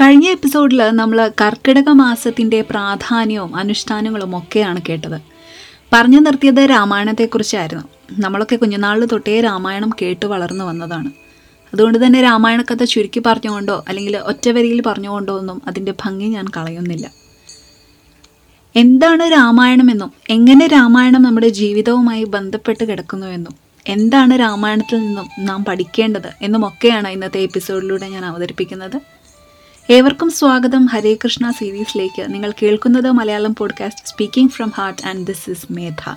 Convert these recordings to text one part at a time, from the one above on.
കഴിഞ്ഞ എപ്പിസോഡിൽ നമ്മൾ കർക്കിടക മാസത്തിന്റെ പ്രാധാന്യവും അനുഷ്ഠാനങ്ങളും ഒക്കെയാണ് കേട്ടത്. പറഞ്ഞു നിർത്തിയത് രാമായണത്തെക്കുറിച്ചായിരുന്നു. നമ്മളൊക്കെ കുഞ്ഞുനാളിൽ തൊട്ടേ രാമായണം കേട്ട് വളർന്നു വന്നതാണ്. അതുകൊണ്ട് തന്നെ രാമായണ കഥ ചുരുക്കി പറഞ്ഞുകൊണ്ടോ അല്ലെങ്കിൽ ഒറ്റവരിയിൽ പറഞ്ഞുകൊണ്ടോ ഒന്നും അതിന്റെ ഭംഗി ഞാൻ കളയുന്നില്ല. എന്താണ് രാമായണമെന്നും എങ്ങനെ രാമായണം നമ്മുടെ ജീവിതവുമായി ബന്ധപ്പെട്ട് കിടക്കുന്നുവെന്നും എന്താണ് രാമായണത്തിൽ നിന്നും നാം പഠിക്കേണ്ടത് എന്നുമൊക്കെയാണ് ഇന്നത്തെ എപ്പിസോഡിലൂടെ ഞാൻ അവതരിപ്പിക്കുന്നത്. ഏവർക്കും സ്വാഗതം. ഹരേ കൃഷ്ണ സീരീസിലേക്ക്. നിങ്ങൾ കേൾക്കുന്നത് Malayalam podcast speaking from heart and this is Medha.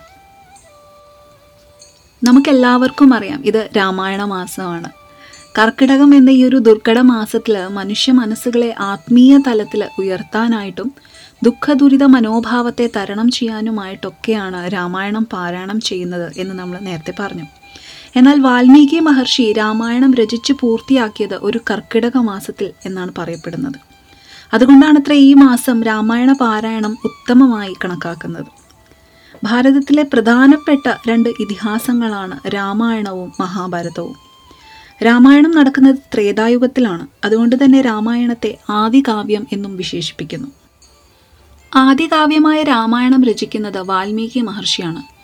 നമുക്കെല്ലാവർക്കും അറിയാം ഇത് രാമായണ മാസമാണ്. കർക്കിടകം എന്ന ഈ ഒരു ദുർഘട മാസത്തിൽ മനുഷ്യ മനസ്സുകളെ ആത്മീയ തലത്തിൽ ഉയർത്താനായിട്ടും ദുഃഖദുരിത മനോഭാവത്തെ തരണം ചെയ്യാനുമായിട്ടൊക്കെയാണ് രാമായണം പാരായണം ചെയ്യുന്നത് എന്ന് നമ്മൾ നേരത്തെ പറഞ്ഞു. എന്നാൽ വാൽമീകി മഹർഷി രാമായണം രചിച്ച് പൂർത്തിയാക്കിയത് ഒരു കർക്കിടക മാസത്തിൽ എന്നാണ് പറയപ്പെടുന്നത്. അതുകൊണ്ടാണത്ര ഈ മാസം രാമായണ പാരായണം ഉത്തമമായി കണക്കാക്കുന്നത്. ഭാരതത്തിലെ പ്രധാനപ്പെട്ട രണ്ട് ഇതിഹാസങ്ങളാണ് രാമായണവും മഹാഭാരതവും. രാമായണം നടക്കുന്നത് ത്രേതായുഗത്തിലാണ്. അതുകൊണ്ട് തന്നെ രാമായണത്തെ ആദികാവ്യം എന്നും വിശേഷിപ്പിക്കുന്നു. ആദികാവ്യമായ രാമായണം രചിക്കുന്നത് വാൽമീകി മഹർഷിയാണ്.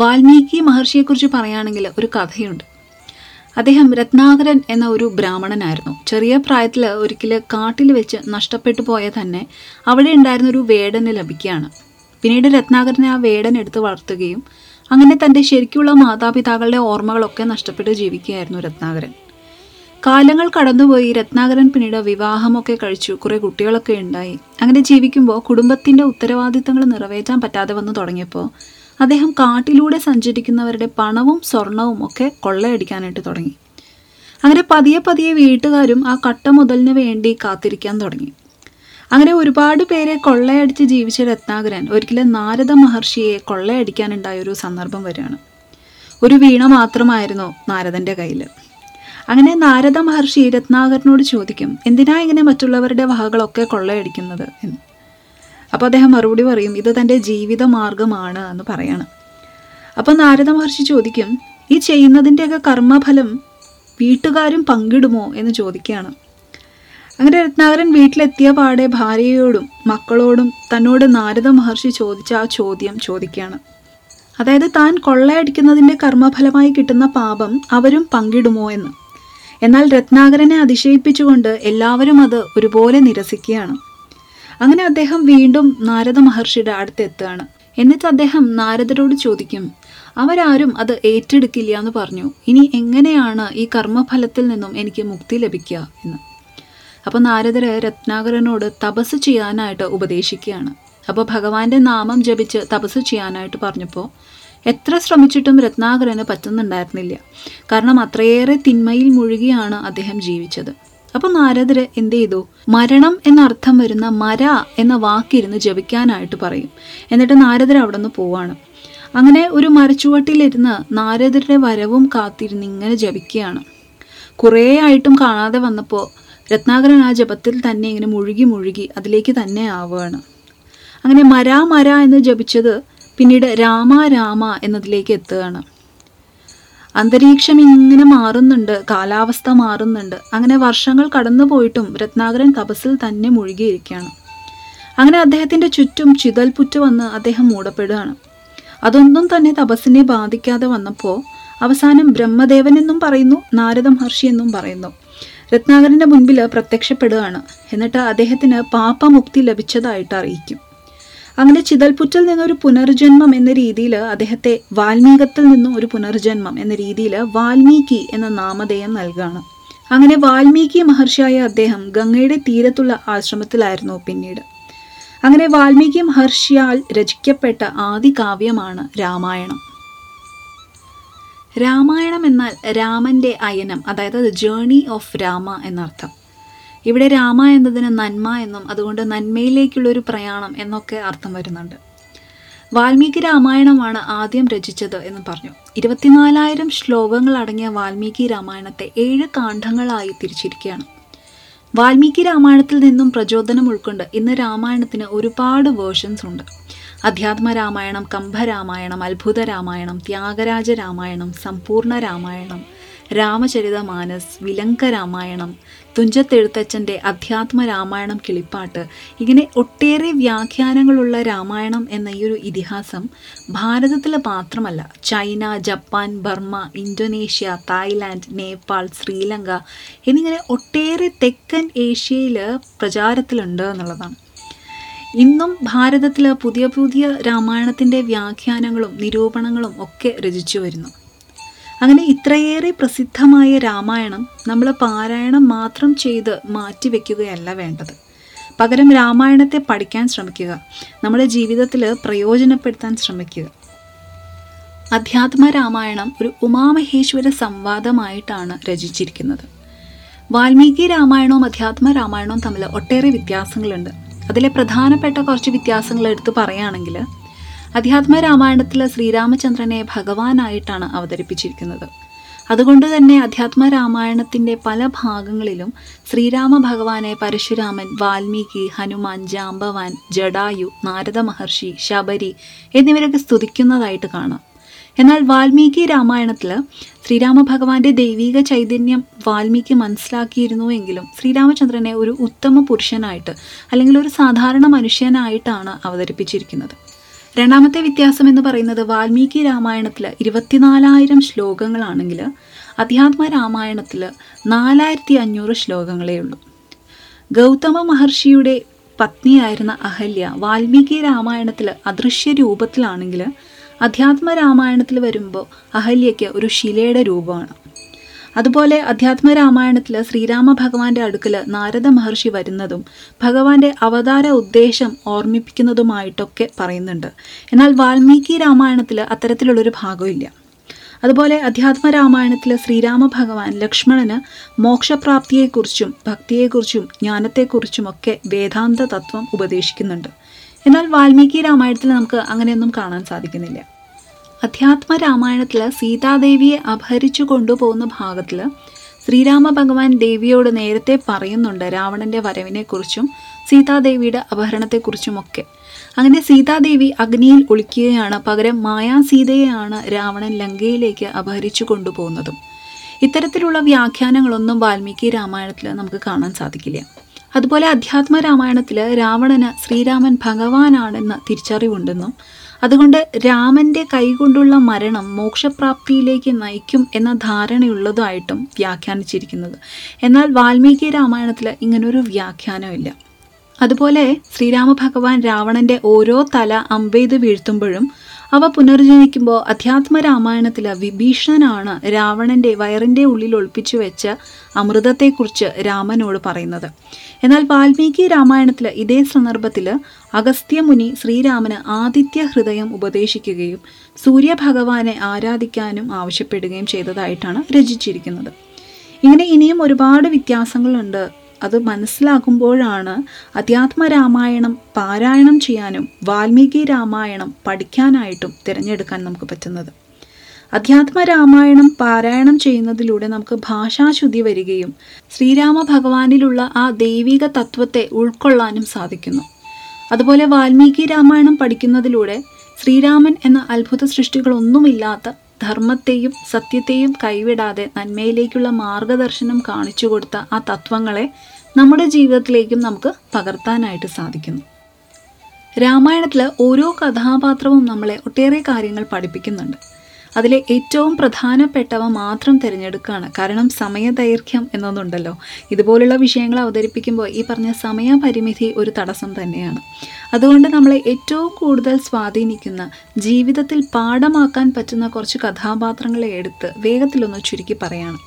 വാൽമീകി മഹർഷിയെക്കുറിച്ച് പറയുകയാണെങ്കിൽ ഒരു കഥയുണ്ട്. അദ്ദേഹം രത്നാകരൻ എന്ന ഒരു ബ്രാഹ്മണനായിരുന്നു. ചെറിയ പ്രായത്തിൽ ഒരിക്കൽ കാട്ടിൽ വെച്ച് നഷ്ടപ്പെട്ടു പോയ തന്നെ അവിടെ ഉണ്ടായിരുന്ന ഒരു വേടന് ലഭിക്കുകയാണ്. പിന്നീട് രത്നാകരനെ ആ വേടൻ എടുത്ത് വളർത്തുകയും അങ്ങനെ തന്റെ ശരിക്കുള്ള മാതാപിതാക്കളുടെ ഓർമ്മകളൊക്കെ നഷ്ടപ്പെട്ട് ജീവിക്കുകയായിരുന്നു രത്നാകരൻ. കാലങ്ങൾ കടന്നുപോയി രത്നാകരൻ പിന്നീട് വിവാഹമൊക്കെ കഴിച്ചു. കുറേ കുട്ടികളൊക്കെ ഉണ്ടായി. അങ്ങനെ ജീവിക്കുമ്പോൾ കുടുംബത്തിന്റെ ഉത്തരവാദിത്തങ്ങൾ നിറവേറ്റാൻ പറ്റാതെ വന്നു തുടങ്ങിയപ്പോൾ അദ്ദേഹം കാട്ടിലൂടെ സഞ്ചരിക്കുന്നവരുടെ പണവും സ്വർണവും ഒക്കെ കൊള്ളയടിക്കാനായിട്ട് തുടങ്ങി. അങ്ങനെ പതിയെ പതിയെ വീട്ടുകാരും ആ കട്ട മുതലിന് വേണ്ടി കാത്തിരിക്കാൻ തുടങ്ങി. അങ്ങനെ ഒരുപാട് പേരെ കൊള്ളയടിച്ച് ജീവിച്ച രത്നാകരൻ ഒരിക്കലും നാരദ മഹർഷിയെ കൊള്ളയടിക്കാനുണ്ടായ ഒരു സന്ദർഭം വരികയാണ്. ഒരു വീണ മാത്രമായിരുന്നു നാരദന്റെ കയ്യിൽ അങ്ങനെ നാരദ മഹർഷി രത്നാകരനോട് ചോദിക്കും എന്തിനാ ഇങ്ങനെ മറ്റുള്ളവരുടെ വകകളൊക്കെ കൊള്ളയടിക്കുന്നത് എന്ന്. അപ്പോൾ അദ്ദേഹം മറുപടി പറയും ഇത് തന്റെ ജീവിത മാർഗമാണ് എന്ന് പറയാണ്. അപ്പോൾ നാരദ മഹർഷി ചോദിക്കും ഈ ചെയ്യുന്നതിന്റെയൊക്കെ കർമ്മഫലം വീട്ടുകാരും പങ്കിടുമോ? എന്ന് ചോദിക്കുകയാണ്. അങ്ങനെ രത്നാകരൻ വീട്ടിലെത്തിയ പാടെ ഭാര്യയോടും മക്കളോടും തന്നോട് നാരദ മഹർഷി ചോദിച്ച ആ ചോദ്യം ചോദിക്കുകയാണ്. അതായത് താൻ കൊള്ളയടിക്കുന്നതിന്റെ കർമ്മഫലമായി കിട്ടുന്ന പാപം അവരും പങ്കിടുമോ? എന്ന്. എന്നാൽ രത്നാകരനെ അതിശയിപ്പിച്ചുകൊണ്ട് എല്ലാവരും അത് ഒരുപോലെ നിരസിക്കുകയാണ്. അങ്ങനെ അദ്ദേഹം വീണ്ടും നാരദ മഹർഷിയുടെ അടുത്ത് എത്തുകയാണ്. എന്നിട്ട് അദ്ദേഹം നാരദരോട് ചോദിക്കും അവരാരും അത് ഏറ്റെടുക്കില്ല എന്ന് പറഞ്ഞു. ഇനി എങ്ങനെയാണ് ഈ കർമ്മഫലത്തിൽ നിന്നും എനിക്ക് മുക്തി ലഭിക്കുക? എന്ന്. അപ്പോൾ നാരദര് രത്നാകരനോട് തപസ് ചെയ്യാനായിട്ട് ഉപദേശിക്കുകയാണ്. അപ്പോൾ ഭഗവാന്റെ നാമം ജപിച്ച് തപസ് ചെയ്യാനായിട്ട് പറഞ്ഞപ്പോൾ എത്ര ശ്രമിച്ചിട്ടും രത്നാകരന് പറ്റുന്നുണ്ടായിരുന്നില്ല. കാരണം അത്രയേറെ തിന്മയിൽ മുഴുകിയാണ് അദ്ദേഹം ജീവിച്ചത്. അപ്പോൾ നാരദര് എന്ത് ചെയ്തു മരണം എന്ന അർത്ഥം വരുന്ന മര എന്ന വാക്കിരുന്ന് ജപിക്കാനായിട്ട് പറയും. എന്നിട്ട് നാരദർ അവിടെ നിന്ന് പോവാണ്. അങ്ങനെ ഒരു മരച്ചുവട്ടിലിരുന്ന് നാരദരുടെ വരവും കാത്തിരുന്ന് ഇങ്ങനെ ജപിക്കുകയാണ്. കുറേ ആയിട്ടും കാണാതെ വന്നപ്പോൾ രത്നാകരൻ ആ ജപത്തിൽ തന്നെ ഇങ്ങനെ മുഴുകി മുഴുകി അതിലേക്ക് തന്നെ ആവുകയാണ്. അങ്ങനെ മരാ മര എന്ന് ജപിച്ചത് പിന്നീട് രാമ രാമ എന്നതിലേക്ക് എത്തുകയാണ്. അന്തരീക്ഷം ഇങ്ങനെ മാറുന്നുണ്ട് കാലാവസ്ഥ മാറുന്നുണ്ട്. അങ്ങനെ വർഷങ്ങൾ കടന്നു പോയിട്ടും രത്നാകരൻ തപസ്സിൽ തന്നെ മുഴുകിയിരിക്കുകയാണ്. അങ്ങനെ അദ്ദേഹത്തിന്റെ ചുറ്റും ചിതൽപുറ്റ് വന്ന് അദ്ദേഹം മൂടപ്പെടുകയാണ്. അതൊന്നും തന്നെ തപസ്സിനെ ബാധിക്കാതെ വന്നപ്പോൾ അവസാനം ബ്രഹ്മദേവൻ എന്നും പറയുന്നു നാരദ മഹർഷി എന്നും പറയുന്നു. രത്നാകരന്റെ മുൻപിൽ പ്രത്യക്ഷപ്പെടുകയാണ്. എന്നിട്ട് അദ്ദേഹത്തിന് പാപമുക്തി ലഭിച്ചതായിട്ട് അറിയിക്കും. അങ്ങനെ ചിതൽപുറ്റിൽ നിന്നൊരു പുനർജന്മം എന്ന രീതിയിൽ അദ്ദേഹത്തെ വാൽമീകത്തിൽ നിന്നും ഒരു പുനർജന്മം എന്ന രീതിയിൽ വാൽമീകി എന്ന നാമധേയം നൽകുകയാണ് അങ്ങനെ വാൽമീകി മഹർഷിയായ അദ്ദേഹം ഗംഗയുടെ തീരത്തുള്ള ആശ്രമത്തിലായിരുന്നു പിന്നീട്. അങ്ങനെ വാൽമീകി മഹർഷിയാൽ രചിക്കപ്പെട്ട ആദി കാവ്യമാണ് രാമായണം. രാമായണം എന്നാൽ രാമന്റെ അയനം അതായത് ജേണി ഓഫ് രാമ എന്നർത്ഥം. ഇവിടെ രാമ എന്നതിന് നന്മ എന്നും അതുകൊണ്ട് നന്മയിലേക്കുള്ള ഒരു പ്രയാണം എന്നൊക്കെ അർത്ഥം വരുന്നുണ്ട്. വാൽമീകി രാമായണമാണ് ആദ്യം രചിച്ചത് എന്ന് പറഞ്ഞു. ഇരുപത്തിനാലായിരം ശ്ലോകങ്ങൾ അടങ്ങിയ വാൽമീകി രാമായണത്തെ ഏഴ് കാണ്ഡങ്ങളായി തിരിച്ചിരിക്കുകയാണ്. വാൽമീകി രാമായണത്തിൽ നിന്നും പ്രചോദനം ഉൾക്കൊണ്ട് ഇന്ന് രാമായണത്തിന് ഒരുപാട് വേർഷൻസ് ഉണ്ട്. അധ്യാത്മ രാമായണം കംഭരാമായണം അത്ഭുത രാമായണം ത്യാഗരാജ രാമായണം സമ്പൂർണ രാമായണം രാമചരിത മാനസ് വിലങ്ക രാമായണം തുഞ്ചത്തെഴുത്തച്ഛന്റെ അധ്യാത്മ രാമായണം കിളിപ്പാട്ട് ഇങ്ങനെ ഒട്ടേറെ വ്യാഖ്യാനങ്ങളുള്ള രാമായണം എന്ന ഈ ഒരു ഇതിഹാസം ഭാരതത്തിൽ മാത്രമല്ല China Japan Burma Indonesia Thailand Nepal Sri Lanka എന്നിങ്ങനെ ഒട്ടേറെ തെക്കൻ ഏഷ്യയിൽ പ്രചാരത്തിലുണ്ട് എന്നുള്ളതാണ്. ഇന്നും ഭാരതത്തിൽ പുതിയ പുതിയ രാമായണത്തിന്റെ വ്യാഖ്യാനങ്ങളും നിരൂപണങ്ങളും ഒക്കെ രചിച്ചു വരുന്നു. അങ്ങനെ ഇത്രയേറെ പ്രസിദ്ധമായ രാമായണം നമ്മൾ പാരായണം മാത്രം ചെയ്ത് മാറ്റിവെക്കുകയല്ല വേണ്ടത്. പകരം രാമായണത്തെ പഠിക്കാൻ ശ്രമിക്കുക. നമ്മുടെ ജീവിതത്തിൽ പ്രയോജനപ്പെടുത്താൻ ശ്രമിക്കുക. അധ്യാത്മ രാമായണം ഒരു ഉമാമഹേശ്വര സംവാദമായിട്ടാണ് രചിച്ചിരിക്കുന്നത്. വാൽമീകി രാമായണവും അധ്യാത്മ രാമായണവും തമ്മിൽ ഒട്ടേറെ വ്യത്യാസങ്ങളുണ്ട്. അതിലെ പ്രധാനപ്പെട്ട കുറച്ച് വ്യത്യാസങ്ങൾ എടുത്തു പറയുകയാണെങ്കിൽ അധ്യാത്മ രാമായണത്തിൽ ശ്രീരാമചന്ദ്രനെ ഭഗവാനായിട്ടാണ് അവതരിപ്പിച്ചിരിക്കുന്നത്. അതുകൊണ്ട് തന്നെ അധ്യാത്മ രാമായണത്തിന്റെ പല ഭാഗങ്ങളിലും ശ്രീരാമ ഭഗവാനെ പരശുരാമൻ വാൽമീകി ഹനുമാൻ ജാമ്പവാൻ ജഡായു നാരദ മഹർഷി ശബരി എന്നിവരൊക്കെ സ്തുതിക്കുന്നതായിട്ട് കാണാം. എന്നാൽ വാൽമീകി രാമായണത്തിൽ ശ്രീരാമ ഭഗവാന്റെ ദൈവിക ചൈതന്യം വാൽമീകി മനസ്സിലാക്കിയിരുന്നുവെങ്കിലും ശ്രീരാമചന്ദ്രനെ ഒരു ഉത്തമ പുരുഷനായിട്ട് അല്ലെങ്കിൽ ഒരു സാധാരണ മനുഷ്യനായിട്ടാണ് അവതരിപ്പിച്ചിരിക്കുന്നത്. രണ്ടാമത്തെ വ്യത്യാസം എന്ന് പറയുന്നത് വാൽമീകി രാമായണത്തിൽ ഇരുപത്തിനാലായിരം ശ്ലോകങ്ങളാണെങ്കിൽ അധ്യാത്മ രാമായണത്തിൽ നാലായിരത്തി അഞ്ഞൂറ് ശ്ലോകങ്ങളേ ഉള്ളൂ. ഗൗതമ മഹർഷിയുടെ പത്നിയായിരുന്ന അഹല്യ വാൽമീകി രാമായണത്തിൽ അദൃശ്യ രൂപത്തിലാണെങ്കിൽ അധ്യാത്മ രാമായണത്തിൽ വരുമ്പോൾ അഹല്യയ്ക്ക് ഒരു ശിലയുടെ രൂപമാണ്. അതുപോലെ അധ്യാത്മ രാമായണത്തിൽ ശ്രീരാമ ഭഗവാന്റെ അടുക്കൽ നാരദ മഹർഷി വരുന്നതും ഭഗവാന്റെ അവതാര ഉദ്ദേശം ഓർമ്മിപ്പിക്കുന്നതുമായിട്ടൊക്കെ പറയുന്നുണ്ട്. എന്നാൽ വാൽമീകി രാമായണത്തിൽ അത്തരത്തിലുള്ളൊരു ഭാഗമില്ല അതുപോലെ അധ്യാത്മ രാമായണത്തിൽ ശ്രീരാമ ഭഗവാൻ ലക്ഷ്മണന് മോക്ഷപ്രാപ്തിയെക്കുറിച്ചും ഭക്തിയെക്കുറിച്ചും ജ്ഞാനത്തെക്കുറിച്ചുമൊക്കെ വേദാന്ത തത്വം ഉപദേശിക്കുന്നുണ്ട്. എന്നാൽ വാൽമീകി രാമായണത്തിൽ നമുക്ക് അങ്ങനെയൊന്നും കാണാൻ സാധിക്കുന്നില്ല. അധ്യാത്മ രാമായണത്തിൽ സീതാദേവിയെ അപഹരിച്ചു കൊണ്ടുപോകുന്ന ഭാഗത്തിൽ ശ്രീരാമ ഭഗവാൻ ദേവിയോട് നേരത്തെ പറയുന്നുണ്ട് രാവണന്റെ വരവിനെക്കുറിച്ചും സീതാദേവിയുടെ അപഹരണത്തെക്കുറിച്ചുമൊക്കെ. അങ്ങനെ സീതാദേവി അഗ്നിയിൽ ഒളിക്കുകയാണ്. പകരം മായാസീതയെയാണ് രാവണൻ ലങ്കയിലേക്ക് അപഹരിച്ചു കൊണ്ടുപോകുന്നതും. ഇത്തരത്തിലുള്ള വ്യാഖ്യാനങ്ങളൊന്നും വാൽമീകി രാമായണത്തിൽ നമുക്ക് കാണാൻ സാധിക്കില്ല. അതുപോലെ അധ്യാത്മ രാമായണത്തിൽ രാവണന് ശ്രീരാമൻ ഭഗവാനാണെന്ന തിരിച്ചറിവുണ്ടെന്നും അതുകൊണ്ട് രാമന്റെ കൈകൊണ്ടുള്ള മരണം മോക്ഷപ്രാപ്തിയിലേക്ക് നയിക്കും എന്ന ധാരണയുള്ളതായിട്ടും വ്യാഖ്യാനിച്ചിരിക്കുന്നത്. എന്നാൽ വാൽമീകി രാമായണത്തിൽ ഇങ്ങനൊരു വ്യാഖ്യാനമില്ല. അതുപോലെ ശ്രീരാമ ഭഗവാൻ രാവണന്റെ ഓരോ തല അമ്പെയ്ത് വീഴ്ത്തുമ്പോഴും അവ പുനർജനിക്കുമ്പോൾ അധ്യാത്മ രാമായണത്തിൽ വിഭീഷണനാണ് രാവണന്റെ വയറിന്റെ ഉള്ളിൽ ഒളിപ്പിച്ചു വെച്ച അമൃതത്തെക്കുറിച്ച് രാമനോട് പറയുന്നത്. എന്നാൽ വാൽമീകി രാമായണത്തിൽ ഇതേ സന്ദർഭത്തിൽ അഗസ്ത്യമുനി ശ്രീരാമന് ആദിത്യ ഹൃദയം ഉപദേശിക്കുകയും സൂര്യഭഗവാനെ ആരാധിക്കാനും ആവശ്യപ്പെടുകയും ചെയ്തതായിട്ടാണ് രചിച്ചിരിക്കുന്നത്. ഇങ്ങനെ ഇനിയും ഒരുപാട് വ്യത്യാസങ്ങളുണ്ട് അത് മനസ്സിലാകുമ്പോഴാണ് അധ്യാത്മ രാമായണം പാരായണം ചെയ്യാനും വാൽമീകി രാമായണം പഠിക്കാനായിട്ടും തിരഞ്ഞെടുക്കാൻ നമുക്ക് പറ്റുന്നത്. അധ്യാത്മ രാമായണം പാരായണം ചെയ്യുന്നതിലൂടെ നമുക്ക് ഭാഷാശുദ്ധി വരികയും ശ്രീരാമ ഭഗവാനിലുള്ള ആ ദൈവിക തത്വത്തെ ഉൾക്കൊള്ളാനും സാധിക്കുന്നു. അതുപോലെ വാൽമീകി രാമായണം പഠിക്കുന്നതിലൂടെ ശ്രീരാമൻ എന്ന അത്ഭുത സൃഷ്ടികളൊന്നുമില്ലാത്ത ധർമ്മത്തെയും സത്യത്തെയും കൈവിടാതെ നന്മയിലേക്കുള്ള മാർഗദർശനം കാണിച്ചു കൊടുത്ത ആ തത്വങ്ങളെ നമ്മുടെ ജീവിതത്തിലേക്കും നമുക്ക് പകർത്താനായിട്ട് സാധിക്കുന്നു. രാമായണത്തിൽ ഓരോ കഥാപാത്രവും നമ്മളെ ഒട്ടേറെ കാര്യങ്ങൾ പഠിപ്പിക്കുന്നുണ്ട്. അതിലെ ഏറ്റവും പ്രധാനപ്പെട്ടവ മാത്രം തിരഞ്ഞെടുക്കുകയാണ് കാരണം സമയദൈർഘ്യം എന്നൊന്നുണ്ടല്ലോ. ഇതുപോലുള്ള വിഷയങ്ങൾ അവതരിപ്പിക്കുമ്പോൾ ഈ പറഞ്ഞ സമയപരിമിതി ഒരു തടസ്സം തന്നെയാണ്. അതുകൊണ്ട് നമ്മളെ ഏറ്റവും കൂടുതൽ സ്വാധീനിക്കുന്ന ജീവിതത്തിൽ പാഠമാക്കാൻ പറ്റുന്ന കുറച്ച് കഥാപാത്രങ്ങളെ എടുത്ത് വേഗത്തിലൊന്ന് ചുരുക്കി പറയാണ്.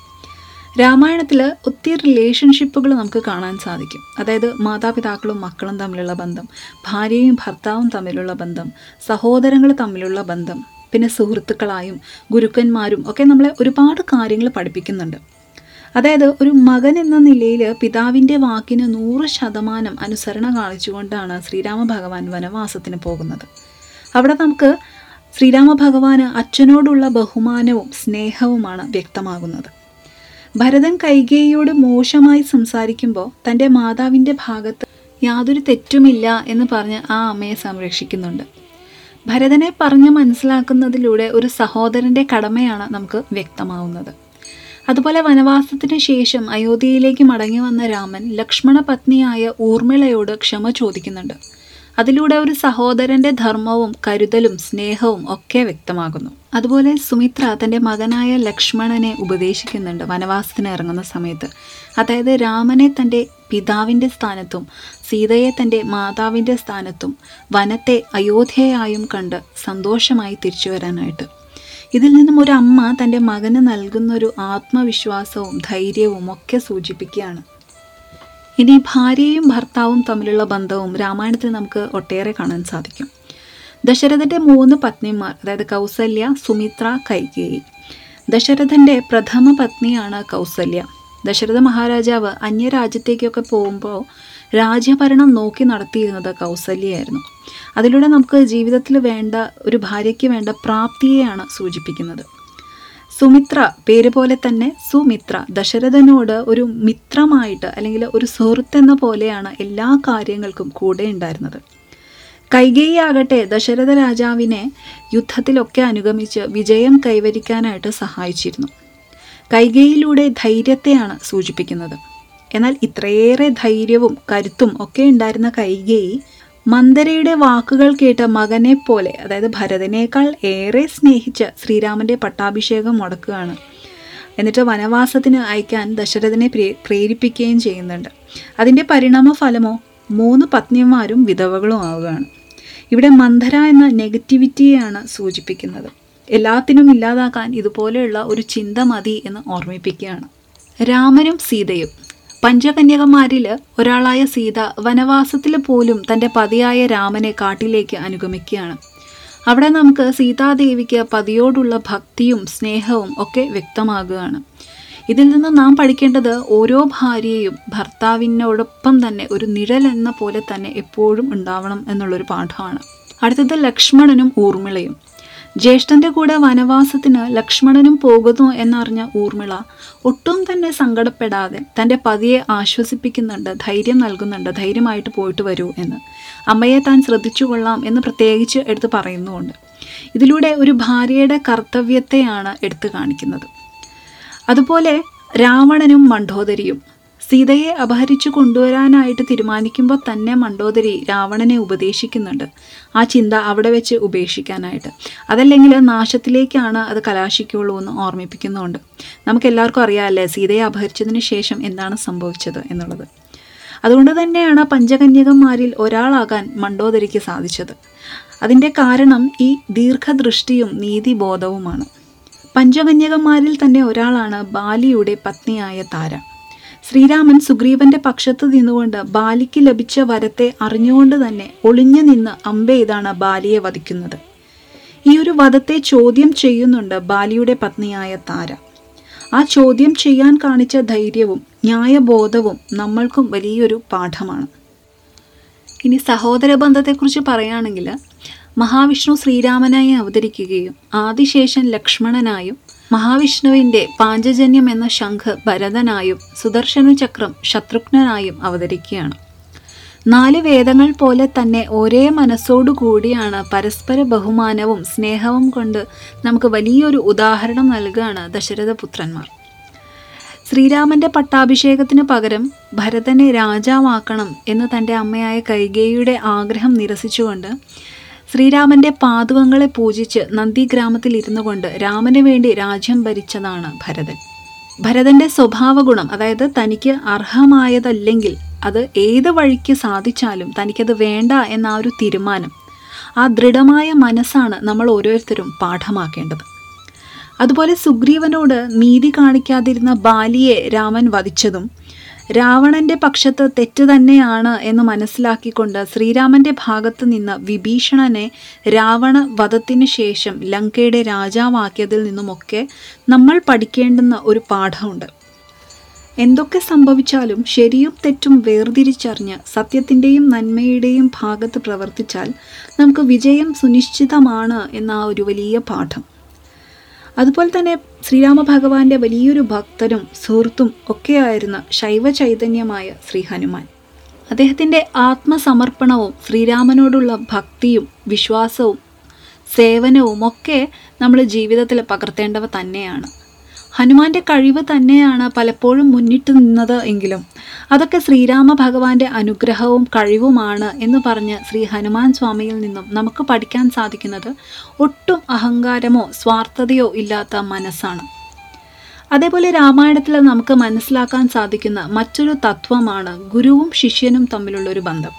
രാമായണത്തിൽ ഒത്തിരി റിലേഷൻഷിപ്പുകൾ നമുക്ക് കാണാൻ സാധിക്കും. അതായത് മാതാപിതാക്കളും മക്കളും തമ്മിലുള്ള ബന്ധം ഭാര്യയും ഭർത്താവും തമ്മിലുള്ള ബന്ധം സഹോദരങ്ങൾ തമ്മിലുള്ള ബന്ധം പിന്നെ സുഹൃത്തുക്കളായും ഗുരുക്കന്മാരും ഒക്കെ നമ്മളെ ഒരുപാട് കാര്യങ്ങൾ പഠിപ്പിക്കുന്നുണ്ട്. അതായത് ഒരു മകൻ എന്ന നിലയിൽ പിതാവിന്റെ വാക്കിന് നൂറ് ശതമാനം അനുസരണ കാണിച്ചുകൊണ്ടാണ് ശ്രീരാമ ഭഗവാൻ വനവാസത്തിന് പോകുന്നത്. അവിടെ നമുക്ക് ശ്രീരാമ ഭഗവാന് അച്ഛനോടുള്ള ബഹുമാനവും സ്നേഹവുമാണ് വ്യക്തമാകുന്നത്. ഭരതൻ കൈകേയിയോട് മോശമായി സംസാരിക്കുമ്പോൾ തന്റെ മാതാവിന്റെ ഭാഗത്ത് യാതൊരു തെറ്റുമില്ല എന്ന് പറഞ്ഞ് ആ അമ്മയെ സംരക്ഷിക്കുന്നുണ്ട്. ഭരതനെ പറഞ്ഞ് മനസ്സിലാക്കുന്നതിലൂടെ ഒരു സഹോദരന്റെ കടമയാണ് നമുക്ക് വ്യക്തമാവുന്നത്. അതുപോലെ വനവാസത്തിന് ശേഷം അയോധ്യയിലേക്ക് മടങ്ങി വന്ന രാമൻ ലക്ഷ്മണ പത്നിയായ ഊർമിളയോട് ക്ഷമ ചോദിക്കുന്നുണ്ട്. അതിലൂടെ ഒരു സഹോദരന്റെ ധർമ്മവും കരുതലും സ്നേഹവും ഒക്കെ വ്യക്തമാകുന്നു. അതുപോലെ സുമിത്ര തന്റെ മകനായ ലക്ഷ്മണനെ ഉപദേശിക്കുന്നുണ്ട് വനവാസത്തിന് ഇറങ്ങുന്ന സമയത്ത്. അതായത് രാമനെ തന്റെ പിതാവിന്റെ സ്ഥാനത്തും സീതയെ തന്റെ മാതാവിന്റെ സ്ഥാനത്തും വനത്തെ അയോധ്യയായും കണ്ട് സന്തോഷമായി തിരിച്ചു വരാനായിട്ട്. ഇതിൽ നിന്നും ഒരു അമ്മ തന്റെ മകന് നൽകുന്ന ഒരു ആത്മവിശ്വാസവും ധൈര്യവും ഒക്കെ സൂചിപ്പിക്കുകയാണ്. ഇനി ഭാര്യയും ഭർത്താവും തമ്മിലുള്ള ബന്ധവും രാമായണത്തിൽ നമുക്ക് ഒട്ടേറെ കാണാൻ സാധിക്കും. ദശരഥന്റെ മൂന്ന് പത്നിമാർ അതായത് കൗസല്യ സുമിത്ര കൈകേയി. ദശരഥന്റെ പ്രഥമ പത്നിയാണ് കൗസല്യ. ദശരഥ മഹാരാജാവ് അന്യരാജ്യത്തേക്കൊക്കെ പോകുമ്പോൾ രാജ്യഭരണം നോക്കി നടത്തിയിരുന്നത് കൗസല്യായിരുന്നു അതിലൂടെ നമുക്ക് ജീവിതത്തിൽ വേണ്ട ഒരു ഭാര്യയ്ക്ക് വേണ്ട പ്രാപ്തിയെയാണ് സൂചിപ്പിക്കുന്നത്. സുമിത്ര പേര് പോലെ തന്നെ സുമിത്ര. ദശരഥനോട് ഒരു മിത്രമായിട്ട് അല്ലെങ്കിൽ ഒരു സുഹൃത്ത് എന്ന പോലെയാണ് എല്ലാ കാര്യങ്ങൾക്കും കൂടെ ഉണ്ടായിരുന്നത്. കൈകേയി ആകട്ടെ ദശരഥ രാജാവിനെ യുദ്ധത്തിലൊക്കെ അനുഗമിച്ച് വിജയം കൈവരിക്കാനായിട്ട് സഹായിച്ചിരുന്നു. കൈകേയിലൂടെ ധൈര്യത്തെയാണ് സൂചിപ്പിക്കുന്നത്. എന്നാൽ ഇത്രയേറെ ധൈര്യവും കരുത്തും ഒക്കെ ഉണ്ടായിരുന്ന കൈകേയി മന്ദരയുടെ വാക്കുകൾ കേട്ട മകനെ പോലെ അതായത് ഭരതനേക്കാൾ ഏറെ സ്നേഹിച്ച ശ്രീരാമന്റെ പട്ടാഭിഷേകം മുടക്കുകയാണ്. എന്നിട്ട് വനവാസത്തിന് അയക്കാൻ ദശരഥനെ പ്രേരിപ്പിക്കുകയും ചെയ്യുന്നുണ്ട്. അതിന്റെ പരിണാമ ഫലമോ മൂന്ന് പത്നിമാരും വിധവകളും ആവുകയാണ്. ഇവിടെ മന്ധര എന്ന നെഗറ്റിവിറ്റിയെയാണ് സൂചിപ്പിക്കുന്നത്. എല്ലാത്തിനും ഇല്ലാതാക്കാൻ ഇതുപോലെയുള്ള ഒരു ചിന്ത മതി എന്ന് ഓർമ്മിപ്പിക്കുകയാണ്. രാമനും സീതയും പഞ്ചകന്യകമാരിൽ ഒരാളായ സീത വനവാസത്തിൽ പോലും തന്റെ പതിയായ രാമനെ കാട്ടിലേക്ക് അനുഗമിക്കുകയാണ്. അവിടെ നമുക്ക് സീതാദേവിക്ക് പതിയോടുള്ള ഭക്തിയും സ്നേഹവും ഒക്കെ വ്യക്തമാകുകയാണ്. ഇതിൽ നിന്ന് നാം പഠിക്കേണ്ടത് ഓരോ ഭാര്യയും ഭർത്താവിനോടൊപ്പം തന്നെ ഒരു നിഴൽ എന്ന പോലെ തന്നെ എപ്പോഴും ഉണ്ടാവണം എന്നുള്ളൊരു പാഠമാണ്. അടുത്തത് ലക്ഷ്മണനും ഊർമിളയും. ജ്യേഷ്ഠന്റെ കൂടെ വനവാസത്തിന് ലക്ഷ്മണനും പോകുന്നു എന്നറിഞ്ഞ ഊർമിള ഒട്ടും തന്നെ സങ്കടപ്പെടാതെ തന്റെ പതിയെ ആശ്വസിപ്പിക്കുന്നുണ്ട് ധൈര്യം നൽകുന്നുണ്ട് ധൈര്യമായിട്ട് പോയിട്ട് വരൂ എന്ന്. അമ്മയെ താൻ ശ്രദ്ധിച്ചു കൊള്ളാം എന്ന് പ്രത്യേകിച്ച് എടുത്ത് പറയുന്നുമുണ്ട്. ഇതിലൂടെ ഒരു ഭാര്യയുടെ കർത്തവ്യത്തെയാണ് എടുത്തു കാണിക്കുന്നത്. അതുപോലെ രാവണനും മണ്ഡോദരിയും സീതയെ അപഹരിച്ചു കൊണ്ടുവരാനായിട്ട് തീരുമാനിക്കുമ്പോൾ തന്നെ മണ്ടോദരി രാവണനെ ഉപദേശിക്കുന്നുണ്ട്. ആ ചിന്ത അവിടെ വെച്ച് ഉപേക്ഷിക്കാനായിട്ട്. അതല്ലെങ്കിൽ നാശത്തിലേക്കാണ് അത് കലാശിക്കുള്ളൂ എന്ന് ഓർമ്മിപ്പിക്കുന്നുണ്ട്. നമുക്ക് എല്ലാവർക്കും അറിയാമല്ലേ സീതയെ അപഹരിച്ചതിന് ശേഷം എന്താണ് സംഭവിച്ചത് എന്നുള്ളത്. അതുകൊണ്ട് തന്നെയാണ് പഞ്ചകന്യകന്മാരിൽ ഒരാളാകാൻ മണ്ടോദരിക്ക് സാധിച്ചത്. അതിന്റെ കാരണം ഈ ദീർഘദൃഷ്ടിയും നീതിബോധവുമാണ്. പഞ്ചകന്യകന്മാരിൽ തന്നെ ഒരാളാണ് ബാലിയുടെ പത്നിയായ താര. ശ്രീരാമൻ സുഗ്രീവന്റെ പക്ഷത്ത് നിന്നുകൊണ്ട് ബാലിക്ക് ലഭിച്ച വരത്തെ അറിഞ്ഞുകൊണ്ട് തന്നെ ഒളിഞ്ഞു നിന്ന് അമ്പെയ്താണ് ബാലിയെ വധിക്കുന്നത്. ഈ ഒരു വധത്തെ ചോദ്യം ചെയ്യുന്നുണ്ട് ബാലിയുടെ പത്നിയായ താര. ആ ചോദ്യം ചെയ്യാൻ കാണിച്ച ധൈര്യവും ന്യായബോധവും നമ്മൾക്കും വലിയൊരു പാഠമാണ്. ഇനി സഹോദര ബന്ധത്തെക്കുറിച്ച് പറയുകയാണെങ്കിൽ മഹാവിഷ്ണു ശ്രീരാമനായി അവതരിക്കുകയും ആദിശേഷൻ ലക്ഷ്മണനായും മഹാവിഷ്ണുവിന്റെ പാഞ്ചജന്യം എന്ന ശംഖ് ഭരതനായും സുദർശന ചക്രം ശത്രുഘ്നനായും അവതരിക്കുകയാണ്. നാല് വേദങ്ങൾ പോലെ തന്നെ ഒരേ മനസ്സോടു കൂടിയാണ് പരസ്പര ബഹുമാനവും സ്നേഹവും കൊണ്ട് നമുക്ക് വലിയൊരു ഉദാഹരണം നൽകുകയാണ് ദശരഥപുത്രന്മാർ ശ്രീരാമന്റെ പട്ടാഭിഷേകത്തിന് പകരം ഭരതനെ രാജാവാക്കണം എന്ന് തന്റെ അമ്മയായ കൈകേയിയുടെ ആഗ്രഹം നിരസിച്ചുകൊണ്ട് ശ്രീരാമന്റെ പാതുവങ്ങളെ പൂജിച്ച് നന്ദിഗ്രാമത്തിൽ ഇരുന്നു കൊണ്ട് രാമന് വേണ്ടി രാജ്യം ഭരിച്ചതാണ് ഭരതൻ. ഭരതന്റെ സ്വഭാവഗുണം അതായത് തനിക്ക് അർഹമായതല്ലെങ്കിൽ അത് ഏത് വഴിക്ക് സാധിച്ചാലും തനിക്കത് വേണ്ട എന്ന ആ ഒരു തീരുമാനം ആ ദൃഢമായ മനസ്സാണ് നമ്മൾ ഓരോരുത്തരും പാഠമാക്കേണ്ടത്. അതുപോലെ സുഗ്രീവനോട് നീതി കാണിക്കാതിരുന്ന ബാലിയെ രാമൻ വധിച്ചതും രാവണന്റെ പക്ഷത്ത് തെറ്റ് തന്നെയാണ് എന്ന് മനസ്സിലാക്കിക്കൊണ്ട് ശ്രീരാമന്റെ ഭാഗത്ത് നിന്ന് വിഭീഷണനെ രാവണ വധത്തിന് ശേഷം ലങ്കയുടെ രാജാവാക്കിയതിൽ നിന്നുമൊക്കെ നമ്മൾ പഠിക്കേണ്ടുന്ന ഒരു പാഠമുണ്ട്. എന്തൊക്കെ സംഭവിച്ചാലും ശരിയും തെറ്റും വേർതിരിച്ചറിഞ്ഞ് സത്യത്തിന്റെയും നന്മയുടെയും ഭാഗത്ത് പ്രവർത്തിച്ചാൽ നമുക്ക് വിജയം സുനിശ്ചിതമാണ് എന്ന ആ ഒരു വലിയ പാഠം. അതുപോലെ തന്നെ ശ്രീരാമ ഭഗവാന്റെ വലിയൊരു ഭക്തനും സുഹൃത്തും ഒക്കെയായിരുന്ന ശൈവ ചൈതന്യമായ ശ്രീ ഹനുമാൻ അദ്ദേഹത്തിന്റെ ആത്മസമർപ്പണവും ശ്രീരാമനോടുള്ള ഭക്തിയും വിശ്വാസവും സേവനവും ഒക്കെ നമ്മൾ ജീവിതത്തിൽ പകർത്തേണ്ടവ തന്നെയാണ്. ഹനുമാന്റെ കഴിവ് തന്നെയാണ് പലപ്പോഴും മുന്നിട്ട് നിന്നത് എങ്കിലും. അതൊക്കെ ശ്രീരാമ ഭഗവാന്റെ അനുഗ്രഹവും കഴിവുമാണ് എന്ന് പറഞ്ഞ് ശ്രീ ഹനുമാൻ സ്വാമിയിൽ നിന്നും നമുക്ക് പഠിക്കാൻ സാധിക്കുന്നത് ഒട്ടും അഹങ്കാരമോ സ്വാർത്ഥതയോ ഇല്ലാത്ത മനസ്സാണ്. അതേപോലെ രാമായണത്തിൽ നമുക്ക് മനസ്സിലാക്കാൻ സാധിക്കുന്ന മറ്റൊരു തത്വമാണ് ഗുരുവും ശിഷ്യനും തമ്മിലുള്ള ഒരു ബന്ധം.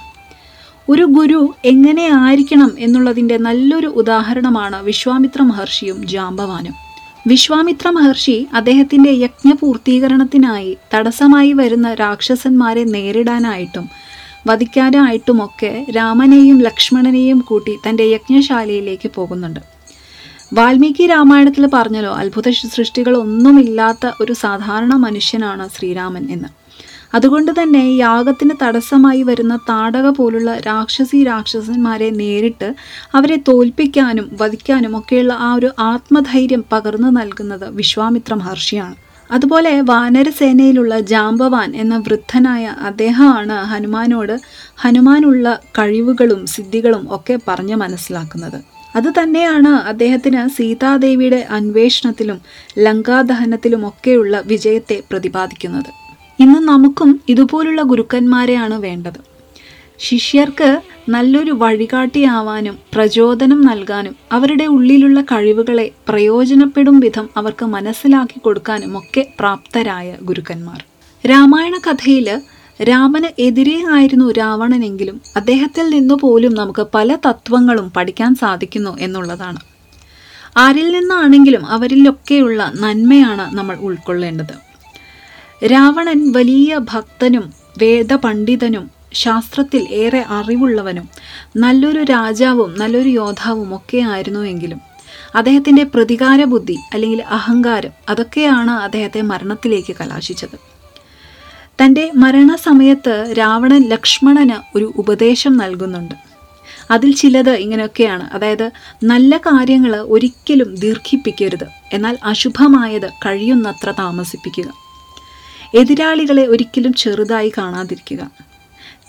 ഒരു ഗുരു എങ്ങനെ ആയിരിക്കണം എന്നുള്ളതിന്റെ നല്ലൊരു ഉദാഹരണമാണ് വിശ്വാമിത്ര മഹർഷിയും ജാമ്പവാനും. വിശ്വാമിത്ര മഹർഷി അദ്ദേഹത്തിന്റെ യജ്ഞപൂർത്തീകരണത്തിനായി തടസ്സമായി വരുന്ന രാക്ഷസന്മാരെ നേരിടാനായിട്ടും വധിക്കാനായിട്ടുമൊക്കെ രാമനെയും ലക്ഷ്മണനെയും കൂട്ടി തന്റെ യജ്ഞശാലയിലേക്ക് പോകുന്നുണ്ട്. വാൽമീകി രാമായണത്തിൽ പറഞ്ഞല്ലോ അത്ഭുത സൃഷ്ടികളൊന്നുമില്ലാത്ത ഒരു സാധാരണ മനുഷ്യനാണ് ശ്രീരാമൻ എന്ന്. അതുകൊണ്ട് തന്നെ യാഗത്തിന് തടസ്സമായി വരുന്ന താടക പോലുള്ള രാക്ഷസി രാക്ഷസന്മാരെ നേരിട്ട് അവരെ തോൽപ്പിക്കാനും വധിക്കാനും ഒക്കെയുള്ള ആ ഒരു ആത്മധൈര്യം പകർന്നു നൽകുന്നത് വിശ്വാമിത്ര മഹർഷിയാണ്. അതുപോലെ വാനരസേനയിലുള്ള ജാമ്പവാൻ എന്ന വൃദ്ധനായ അദ്ദേഹമാണ് ഹനുമാനോട് ഹനുമാനുള്ള കഴിവുകളും സിദ്ധികളും ഒക്കെ പറഞ്ഞ് മനസ്സിലാക്കുന്നത്. അത് തന്നെയാണ് അദ്ദേഹത്തിന് സീതാദേവിയുടെ അന്വേഷണത്തിലും ലങ്കാദഹനത്തിലും ഒക്കെയുള്ള വിജയത്തെ പ്രതിപാദിക്കുന്നത്. ഇന്ന് നമുക്കും ഇതുപോലുള്ള ഗുരുക്കന്മാരെയാണ് വേണ്ടത്. ശിഷ്യർക്ക് നല്ലൊരു വഴികാട്ടിയാവാനും പ്രചോദനം നൽകാനും അവരുടെ ഉള്ളിലുള്ള കഴിവുകളെ പ്രയോജനപ്പെടും വിധം അവർക്ക് മനസ്സിലാക്കി കൊടുക്കാനും ഒക്കെ പ്രാപ്തരായ ഗുരുക്കന്മാർ. രാമായണ കഥയിൽ രാമന് എതിരെ ആയിരുന്നു രാവണനെങ്കിലും അദ്ദേഹത്തിൽ നിന്നു പോലും നമുക്ക് പല തത്വങ്ങളും പഠിക്കാൻ സാധിക്കുന്നു എന്നുള്ളതാണ്. ആരിൽ നിന്നാണെങ്കിലും അവരിലൊക്കെയുള്ള നന്മയാണ് നമ്മൾ ഉൾക്കൊള്ളേണ്ടത്. രാവണൻ വലിയ ഭക്തനും വേദപണ്ഡിതനും ശാസ്ത്രത്തിൽ ഏറെ അറിവുള്ളവനും നല്ലൊരു രാജാവും നല്ലൊരു യോദ്ധാവും ഒക്കെ ആയിരുന്നുവെങ്കിലും അദ്ദേഹത്തിന്റെ പ്രതികാര ബുദ്ധി അല്ലെങ്കിൽ അഹങ്കാരം അതൊക്കെയാണ് അദ്ദേഹത്തെ മരണത്തിലേക്ക് കലാശിച്ചത്. തന്റെ മരണസമയത്ത് രാവണൻ ലക്ഷ്മണന് ഒരു ഉപദേശം നൽകുന്നുണ്ട്. അതിൽ ചിലത് ഇങ്ങനെയൊക്കെയാണ്. അതായത് നല്ല കാര്യങ്ങൾ ഒരിക്കലും ദീർഘിപ്പിക്കരുത്. എന്നാൽ അശുഭമായത് കഴിയുന്നത്ര താമസിപ്പിക്കുക. എതിരാളികളെ ഒരിക്കലും ചെറുതായി കാണാതിരിക്കുക.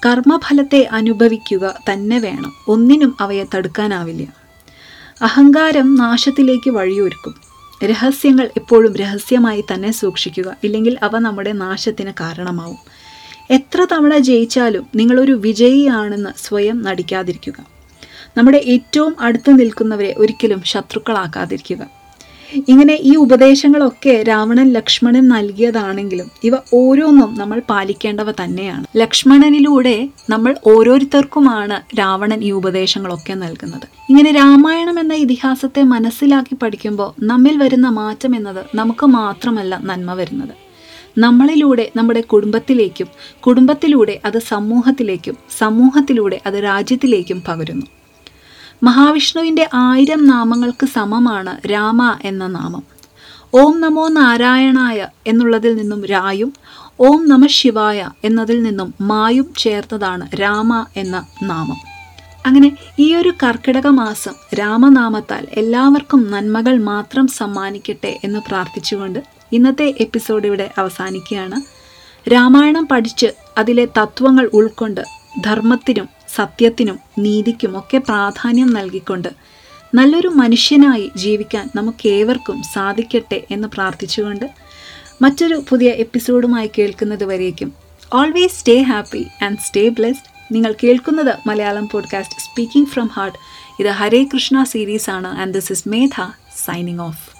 കർമ്മഫലത്തെ അനുഭവിക്കുക തന്നെ വേണം. ഒന്നിനും അവയെ തടുക്കാനാവില്ല. അഹങ്കാരം നാശത്തിലേക്ക് വഴിയൊരുക്കും. രഹസ്യങ്ങൾ എപ്പോഴും രഹസ്യമായി തന്നെ സൂക്ഷിക്കുക. ഇല്ലെങ്കിൽ അവ നമ്മുടെ നാശത്തിന് കാരണമാവും. എത്ര തവണ ജയിച്ചാലും നിങ്ങളൊരു വിജയിയാണെന്ന് സ്വയം നടിക്കാതിരിക്കുക. നമ്മുടെ ഏറ്റവും അടുത്ത് നിൽക്കുന്നവരെ ഒരിക്കലും ശത്രുക്കളാക്കാതിരിക്കുക. ഇങ്ങനെ ഈ ഉപദേശങ്ങളൊക്കെ രാവണൻ ലക്ഷ്മണൻ നൽകിയതാണെങ്കിലും ഇവ ഓരോന്നും നമ്മൾ പാലിക്കേണ്ടവ തന്നെയാണ്. ലക്ഷ്മണനിലൂടെ നമ്മൾ ഓരോരുത്തർക്കുമാണ് രാവണൻ ഈ ഉപദേശങ്ങളൊക്കെ നൽകുന്നത്. ഇങ്ങനെ രാമായണം എന്ന ഇതിഹാസത്തെ മനസ്സിലാക്കി പഠിക്കുമ്പോൾ നമ്മിൽ വരുന്ന മാറ്റം എന്നത് നമുക്ക് മാത്രമല്ല നന്മ വരുന്നത്. നമ്മളിലൂടെ നമ്മുടെ കുടുംബത്തിലേക്കും കുടുംബത്തിലൂടെ അത് സമൂഹത്തിലേക്കും സമൂഹത്തിലൂടെ അത് രാജ്യത്തിലേക്കും പകരുന്നു. മഹാവിഷ്ണുവിന്റെ ആയിരം നാമങ്ങൾക്ക് സമമാണ് രാമ എന്ന നാമം. ഓം നമോ നാരായണായ എന്നുള്ളതിൽ നിന്നും രായും ഓം നമ ശിവായ എന്നതിൽ നിന്നും മായും ചേർത്തതാണ് രാമ എന്ന നാമം. അങ്ങനെ ഈ ഒരു കർക്കിടക മാസം രാമനാമത്താൽ എല്ലാവർക്കും നന്മകൾ മാത്രം സമ്മാനിക്കട്ടെ എന്ന് പ്രാർത്ഥിച്ചുകൊണ്ട് ഇന്നത്തെ എപ്പിസോഡ് ഇവിടെ അവസാനിക്കുകയാണ്. രാമായണം പഠിച്ച് അതിലെ തത്വങ്ങൾ ഉൾക്കൊണ്ട് ധർമ്മത്തിനും സത്യത്തിനും നീതിക്കും ഒക്കെ പ്രാധാന്യം നൽകിക്കൊണ്ട് നല്ലൊരു മനുഷ്യനായി ജീവിക്കാൻ നമുക്കേവർക്കും സാധിക്കട്ടെ എന്ന് പ്രാർത്ഥിച്ചുകൊണ്ട് മറ്റൊരു പുതിയ എപ്പിസോഡുമായി കേൾക്കുന്നത് വരേക്കും. Always stay happy and stay blessed നിങ്ങൾ കേൾക്കുന്നത് Malayalam podcast speaking from heart ഇത് ഹരേ കൃഷ്ണ സീരീസ് ആണ് and this is Medha signing off